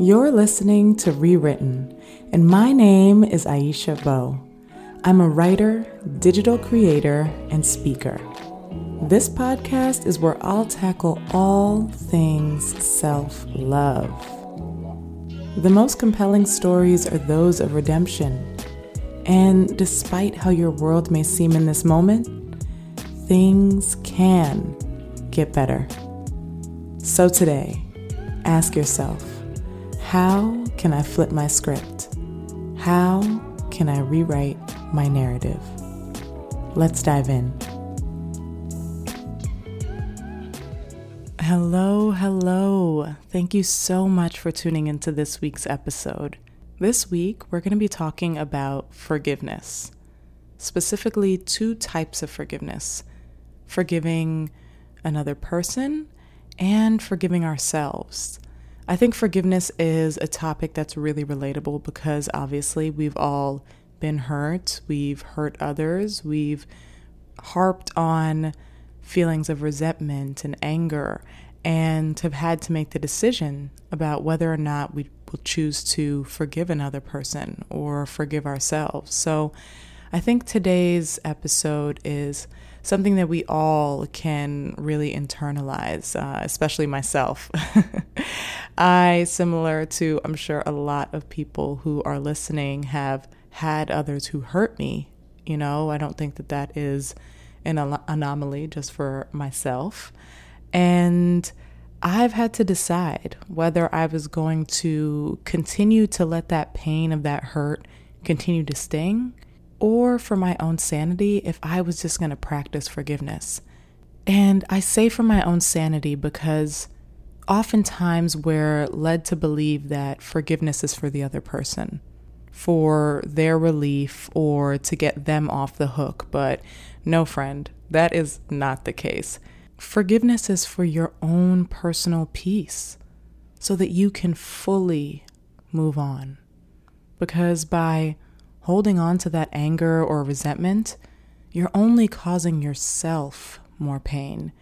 You're listening to Rewritten, and my name is Aisha Beau. I'm a writer, digital creator, and speaker. This podcast is where I'll tackle all things self love. The most compelling stories are those of redemption. And despite how your world may seem in this moment, things can get better. So today, ask yourself how can I flip my script? How can I rewrite my narrative? Let's dive in. Hello, hello. Thank you so much for tuning into this week's episode. This week, we're going to be talking about forgiveness, specifically two types of forgiveness forgiving another person and forgiving ourselves. I think forgiveness is a topic that's really relatable because obviously we've all been hurt, we've hurt others, we've harped on feelings of resentment and anger, and have had to make the decision about whether or not we will choose to forgive another person or forgive ourselves. So I think today's episode is something that we all can really internalize, uh, especially myself. I, similar to I'm sure a lot of people who are listening, have had others who hurt me. You know, I don't think that that is an anomaly just for myself. And I've had to decide whether I was going to continue to let that pain of that hurt continue to sting or for my own sanity if I was just going to practice forgiveness. And I say for my own sanity because oftentimes we're led to believe that forgiveness is for the other person, for their relief or to get them off the hook. But no, friend, that is not the case. Forgiveness is for your own personal peace so that you can fully move on. Because by holding on to that anger or resentment, you're only causing yourself more pain.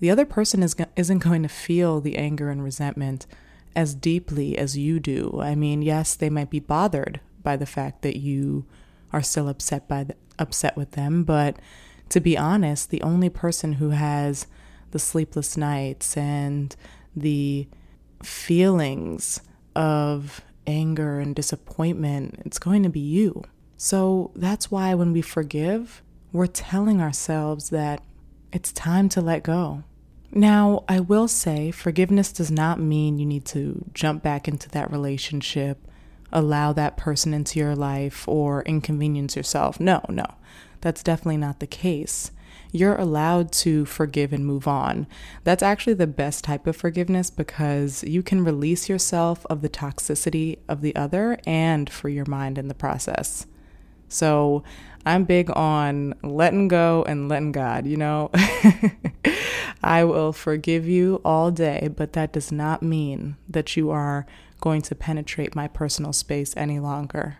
The other person is, isn't going to feel the anger and resentment as deeply as you do. I mean, yes, they might be bothered by the fact that you are still upset by upset with them, but to be honest, the only person who has the sleepless nights and the feelings of anger and disappointment, it's going to be you. So that's why when we forgive, we're telling ourselves that it's time to let go. Now, I will say forgiveness does not mean you need to jump back into that relationship, allow that person into your life, or inconvenience yourself. No, no, that's definitely not the case you're allowed to forgive and move on. That's actually the best type of forgiveness because you can release yourself of the toxicity of the other and free your mind in the process. So I'm big on letting go and letting God, you know? I will forgive you all day, but that does not mean that you are going to penetrate my personal space any longer.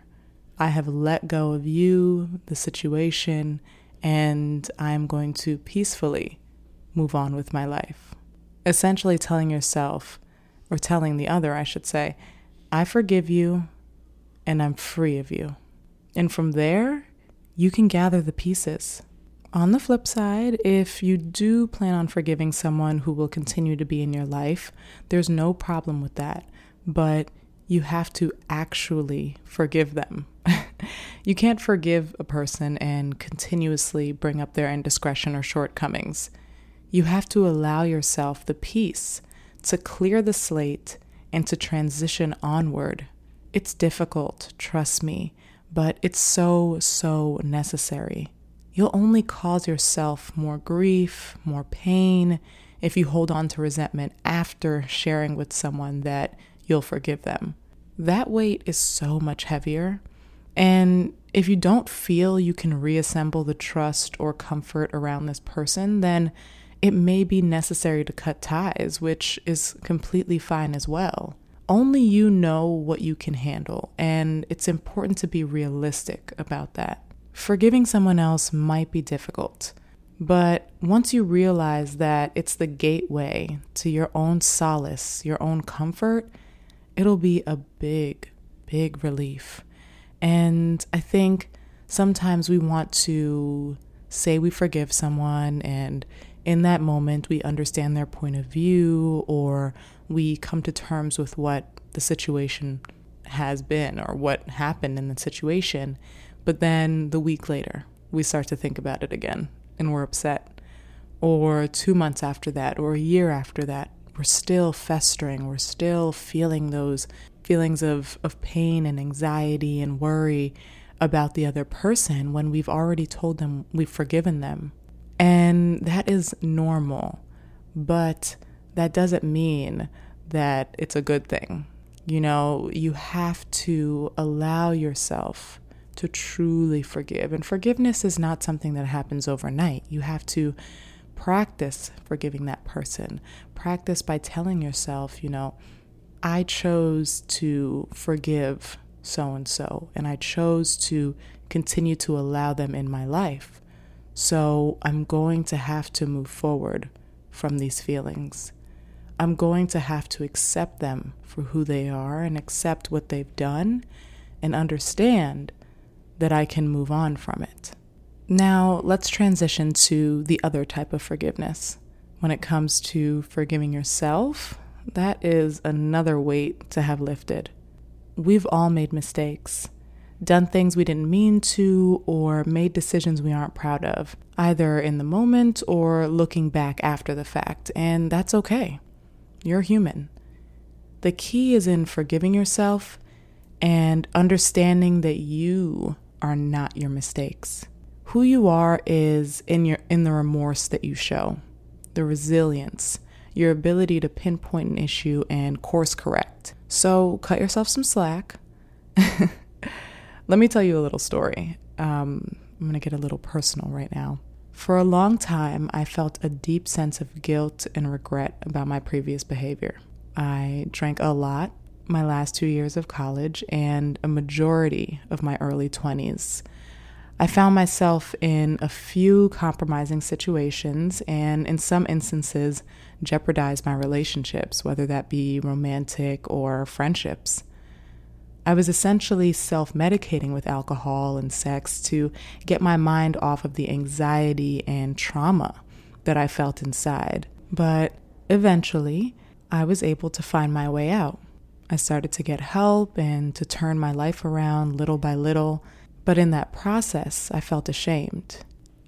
I have let go of you, the situation, and I'm going to peacefully move on with my life. Essentially, telling yourself, or telling the other, I should say, I forgive you and I'm free of you. And from there, you can gather the pieces. On the flip side, if you do plan on forgiving someone who will continue to be in your life, there's no problem with that. But you have to actually forgive them. you can't forgive a person and continuously bring up their indiscretion or shortcomings. You have to allow yourself the peace to clear the slate and to transition onward. It's difficult, trust me, but it's so, so necessary. You'll only cause yourself more grief, more pain if you hold on to resentment after sharing with someone that you'll forgive them. That weight is so much heavier. And if you don't feel you can reassemble the trust or comfort around this person, then it may be necessary to cut ties, which is completely fine as well. Only you know what you can handle, and it's important to be realistic about that. Forgiving someone else might be difficult, but once you realize that it's the gateway to your own solace, your own comfort, it'll be a big, big relief. And I think sometimes we want to say we forgive someone, and in that moment, we understand their point of view, or we come to terms with what the situation has been or what happened in the situation. But then the week later, we start to think about it again and we're upset. Or two months after that, or a year after that, we're still festering. We're still feeling those feelings of, of pain and anxiety and worry about the other person when we've already told them we've forgiven them. And that is normal, but that doesn't mean that it's a good thing. You know, you have to allow yourself to truly forgive. And forgiveness is not something that happens overnight. You have to practice forgiving that person. Practice by telling yourself, you know, I chose to forgive so and so, and I chose to continue to allow them in my life. So I'm going to have to move forward from these feelings. I'm going to have to accept them for who they are and accept what they've done and understand that I can move on from it. Now, let's transition to the other type of forgiveness. When it comes to forgiving yourself, that is another weight to have lifted. We've all made mistakes, done things we didn't mean to, or made decisions we aren't proud of, either in the moment or looking back after the fact, and that's okay. You're human. The key is in forgiving yourself and understanding that you are not your mistakes. Who you are is in your in the remorse that you show, the resilience, your ability to pinpoint an issue and course correct. So cut yourself some slack. Let me tell you a little story. Um, I'm going to get a little personal right now. For a long time, I felt a deep sense of guilt and regret about my previous behavior. I drank a lot my last two years of college and a majority of my early 20s. I found myself in a few compromising situations and, in some instances, jeopardized my relationships, whether that be romantic or friendships. I was essentially self medicating with alcohol and sex to get my mind off of the anxiety and trauma that I felt inside. But eventually, I was able to find my way out. I started to get help and to turn my life around little by little. But in that process, I felt ashamed.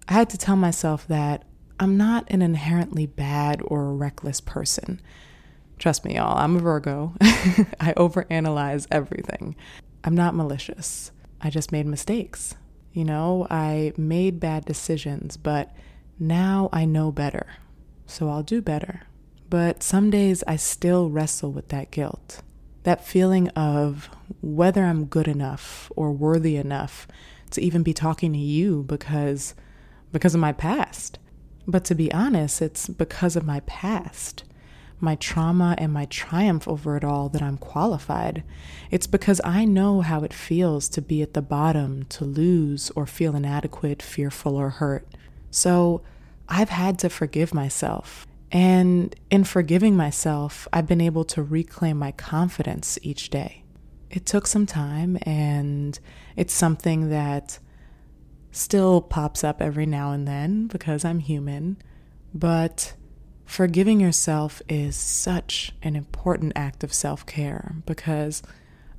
I had to tell myself that I'm not an inherently bad or reckless person. Trust me, y'all, I'm a Virgo. I overanalyze everything. I'm not malicious. I just made mistakes. You know, I made bad decisions, but now I know better. So I'll do better. But some days I still wrestle with that guilt. That feeling of whether I'm good enough or worthy enough to even be talking to you because because of my past. But to be honest, it's because of my past my trauma and my triumph over it all that I'm qualified. It's because I know how it feels to be at the bottom, to lose or feel inadequate, fearful, or hurt. So I've had to forgive myself. And in forgiving myself, I've been able to reclaim my confidence each day. It took some time, and it's something that still pops up every now and then because I'm human. But Forgiving yourself is such an important act of self care because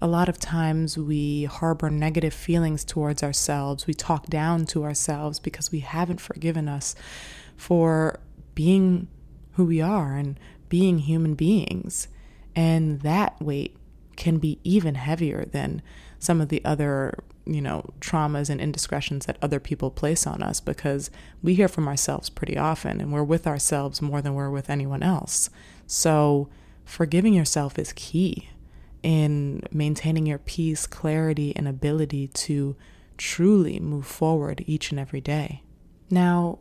a lot of times we harbor negative feelings towards ourselves. We talk down to ourselves because we haven't forgiven us for being who we are and being human beings. And that weight can be even heavier than some of the other you know, traumas and indiscretions that other people place on us because we hear from ourselves pretty often and we're with ourselves more than we're with anyone else. So, forgiving yourself is key in maintaining your peace, clarity, and ability to truly move forward each and every day. Now,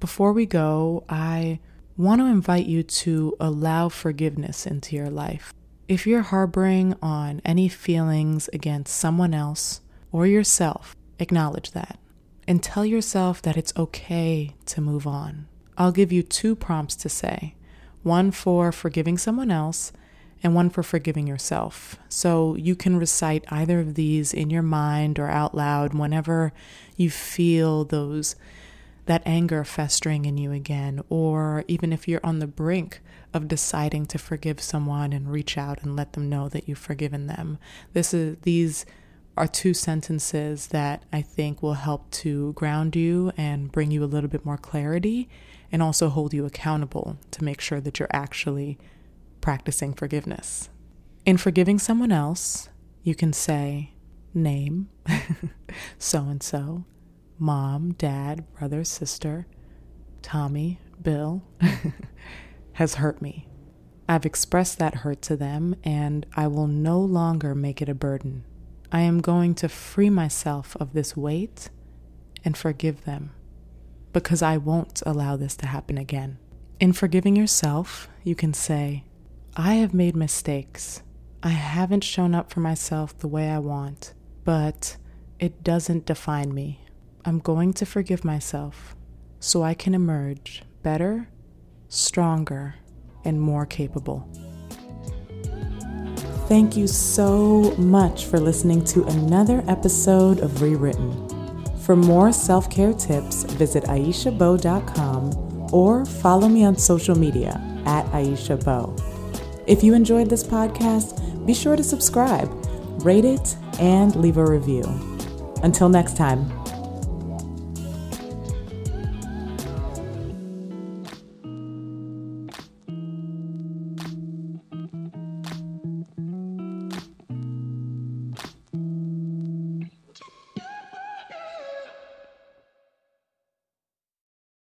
before we go, I want to invite you to allow forgiveness into your life. If you're harboring on any feelings against someone else, or yourself, acknowledge that and tell yourself that it's okay to move on. I'll give you two prompts to say one for forgiving someone else, and one for forgiving yourself. So you can recite either of these in your mind or out loud whenever you feel those that anger festering in you again or even if you're on the brink of deciding to forgive someone and reach out and let them know that you've forgiven them. This is these are two sentences that I think will help to ground you and bring you a little bit more clarity and also hold you accountable to make sure that you're actually practicing forgiveness. In forgiving someone else, you can say, name, so and so, mom, dad, brother, sister, Tommy, Bill, has hurt me. I've expressed that hurt to them, and I will no longer make it a burden. I am going to free myself of this weight and forgive them because I won't allow this to happen again. In forgiving yourself, you can say, I have made mistakes. I haven't shown up for myself the way I want, but it doesn't define me. I'm going to forgive myself so I can emerge better, stronger, and more capable. Thank you so much for listening to another episode of Rewritten. For more self care tips, visit AishaBeau.com or follow me on social media at AishaBeau. If you enjoyed this podcast, be sure to subscribe, rate it, and leave a review. Until next time.